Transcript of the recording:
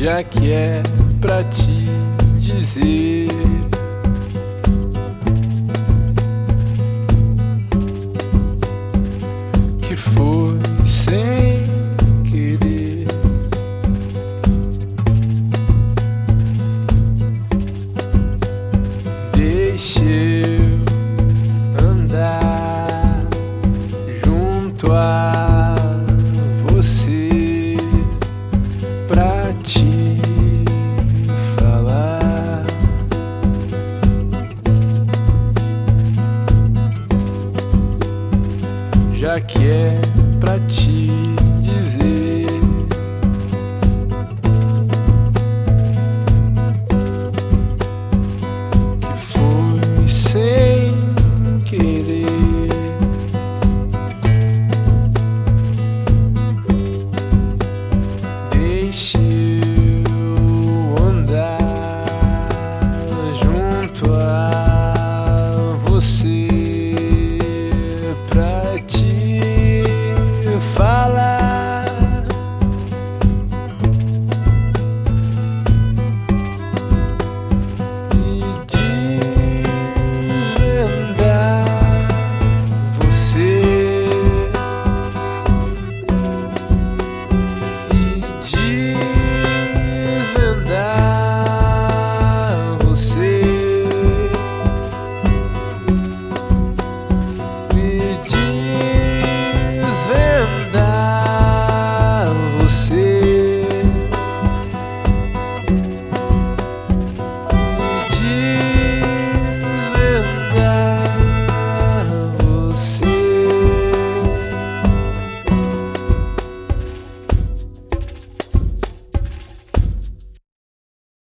já que é pra te dizer. Que foi sem querer. Deixe eu andar junto a. já que é pra ti.